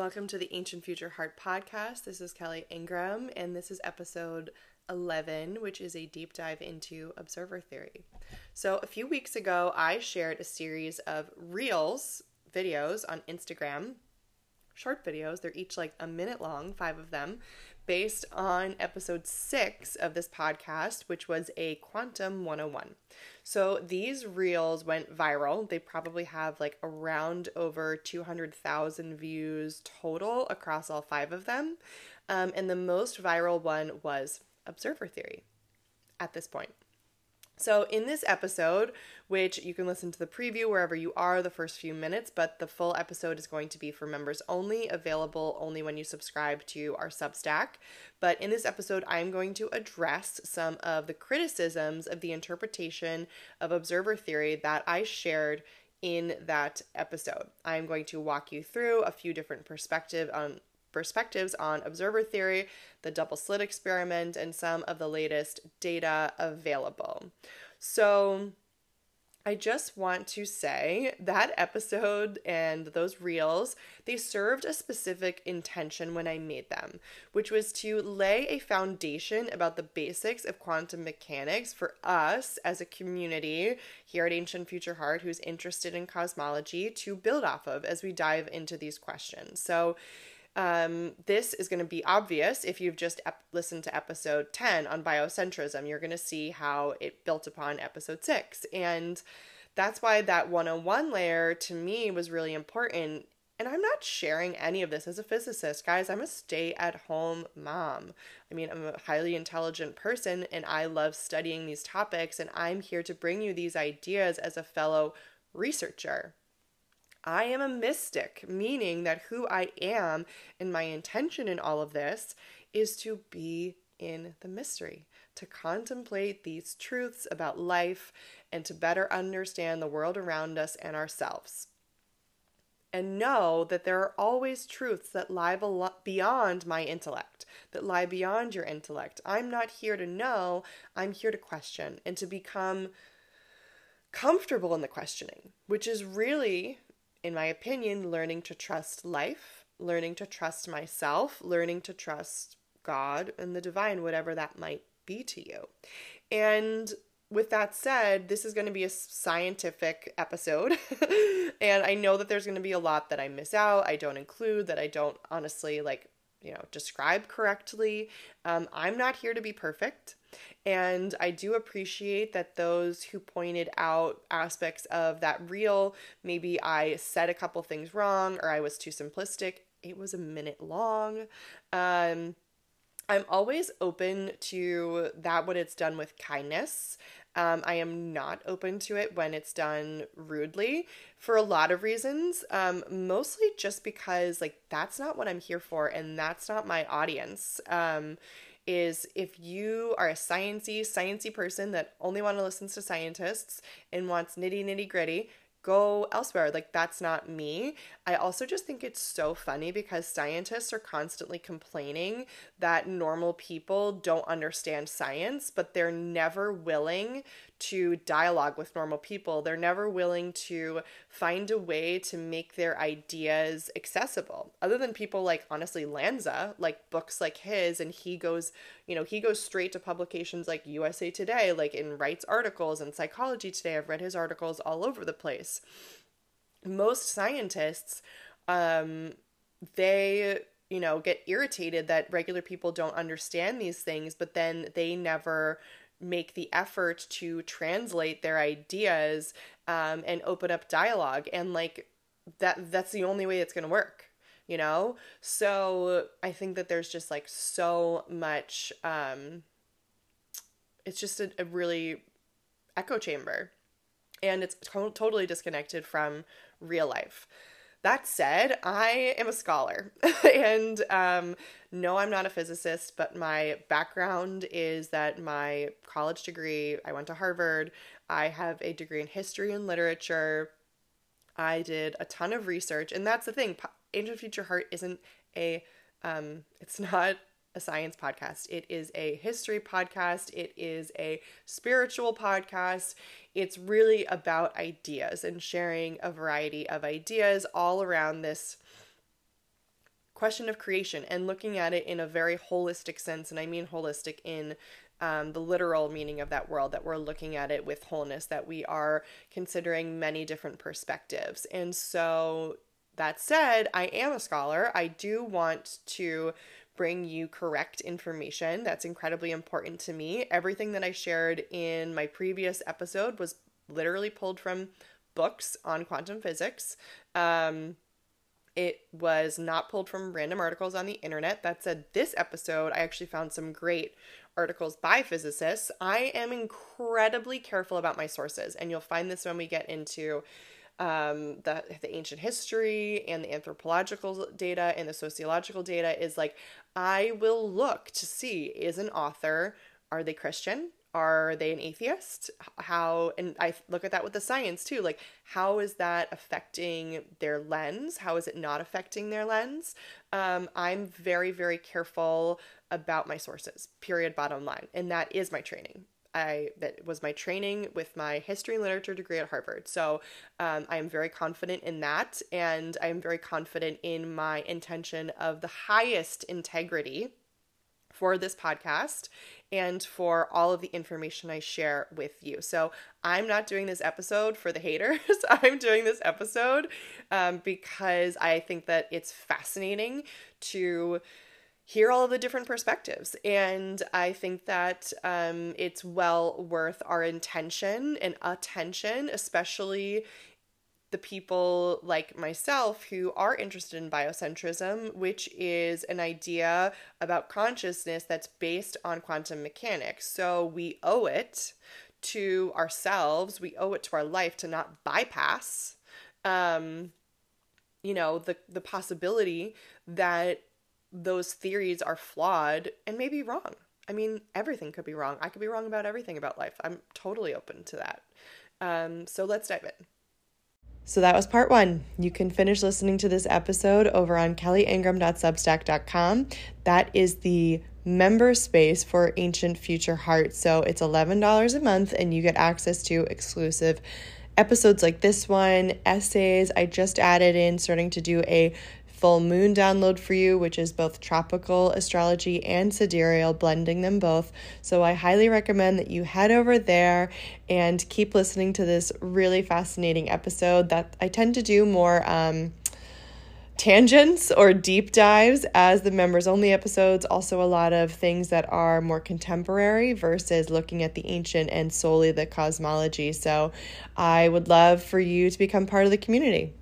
Welcome to the Ancient Future Heart podcast. This is Kelly Ingraham, and this is episode 11, which is a deep dive into observer theory. So, a few weeks ago, I shared a series of reels videos on Instagram, short videos. They're each like a minute long, five of them, based on episode six of this podcast, which was a Quantum 101. So these reels went viral. They probably have like around over 200,000 views total across all five of them. Um, and the most viral one was Observer Theory at this point. So, in this episode, which you can listen to the preview wherever you are the first few minutes, but the full episode is going to be for members only, available only when you subscribe to our Substack. But in this episode, I'm going to address some of the criticisms of the interpretation of observer theory that I shared in that episode. I'm going to walk you through a few different perspective on perspectives on observer theory, the double slit experiment, and some of the latest data available. So, I just want to say that episode and those reels, they served a specific intention when I made them, which was to lay a foundation about the basics of quantum mechanics for us as a community here at Ancient Future Heart who's interested in cosmology to build off of as we dive into these questions. So, um, this is going to be obvious if you've just ep- listened to episode 10 on biocentrism. You're going to see how it built upon episode 6. And that's why that 101 layer to me was really important. And I'm not sharing any of this as a physicist, guys. I'm a stay at home mom. I mean, I'm a highly intelligent person and I love studying these topics. And I'm here to bring you these ideas as a fellow researcher. I am a mystic, meaning that who I am and my intention in all of this is to be in the mystery, to contemplate these truths about life and to better understand the world around us and ourselves. And know that there are always truths that lie beyond my intellect, that lie beyond your intellect. I'm not here to know, I'm here to question and to become comfortable in the questioning, which is really in my opinion, learning to trust life, learning to trust myself, learning to trust God and the divine, whatever that might be to you. And with that said, this is going to be a scientific episode. and I know that there's going to be a lot that I miss out, I don't include, that I don't honestly like, you know, describe correctly. Um, I'm not here to be perfect. And I do appreciate that those who pointed out aspects of that reel, maybe I said a couple things wrong or I was too simplistic. It was a minute long. Um, I'm always open to that when it's done with kindness. Um, I am not open to it when it's done rudely for a lot of reasons. Um, mostly just because, like, that's not what I'm here for, and that's not my audience. Um, is if you are a sciency, sciency person that only want to listen to scientists and wants nitty nitty gritty, go elsewhere. Like, that's not me. I also just think it's so funny because scientists are constantly complaining that normal people don't understand science, but they're never willing to dialogue with normal people. They're never willing to find a way to make their ideas accessible. Other than people like honestly Lanza, like books like his and he goes, you know, he goes straight to publications like USA Today, like in writes articles and Psychology Today. I've read his articles all over the place. Most scientists um they you know get irritated that regular people don't understand these things but then they never make the effort to translate their ideas um, and open up dialogue. And like that that's the only way it's going to work you know? So i think that there's just like so much um it's just a, a really echo chamber. And it's to- totally disconnected from real life that said, I am a scholar, and um, no, I'm not a physicist, but my background is that my college degree, I went to Harvard. I have a degree in history and literature. I did a ton of research, and that's the thing. Ancient Future Heart isn't a, um, it's not a science podcast. It is a history podcast. It is a spiritual podcast. It's really about ideas and sharing a variety of ideas all around this question of creation and looking at it in a very holistic sense. And I mean holistic in um, the literal meaning of that world, that we're looking at it with wholeness, that we are considering many different perspectives. And so, that said, I am a scholar. I do want to bring you correct information. That's incredibly important to me. Everything that I shared in my previous episode was literally pulled from books on quantum physics. Um, it was not pulled from random articles on the internet. That said, this episode, I actually found some great articles by physicists. I am incredibly careful about my sources, and you'll find this when we get into um, the the ancient history and the anthropological data and the sociological data. Is like I will look to see is an author are they Christian? are they an atheist? How and i look at that with the science too. Like how is that affecting their lens? How is it not affecting their lens? Um, i'm very very careful about my sources period bottom line. And that is my training I that was my training with my history and literature degree at Harvard. So um, I am very confident in that, and I am very confident in my intention of the highest integrity for this podcast and for all of the information I share with you. So I'm not doing this episode for the haters. I'm doing this episode um, because I think that it's fascinating to hear all the different perspectives. And I think that um, it's well worth our intention and attention, especially the people like myself who are interested in biocentrism, which is an idea about consciousness that's based on quantum mechanics. So we owe it to ourselves, we owe it to our life to not bypass um you know the the possibility that those theories are flawed and maybe wrong. I mean, everything could be wrong. I could be wrong about everything about life. I'm totally open to that. Um, so let's dive in. So that was part one. You can finish listening to this episode over on kellyingraham.substack.com. That is the member space for Ancient Future Heart. So it's $11 a month and you get access to exclusive episodes like this one, essays. I just added in starting to do a full moon download for you, which is both tropical astrology and sidereal, blending them both. So I highly recommend that you head over there and keep listening to this really fascinating episode that I tend to do more. Um, tangents or deep dives as the members only episodes. Also, a lot of things that are more contemporary versus looking at the ancient and solely the cosmology. So, I would love for you to become part of the community.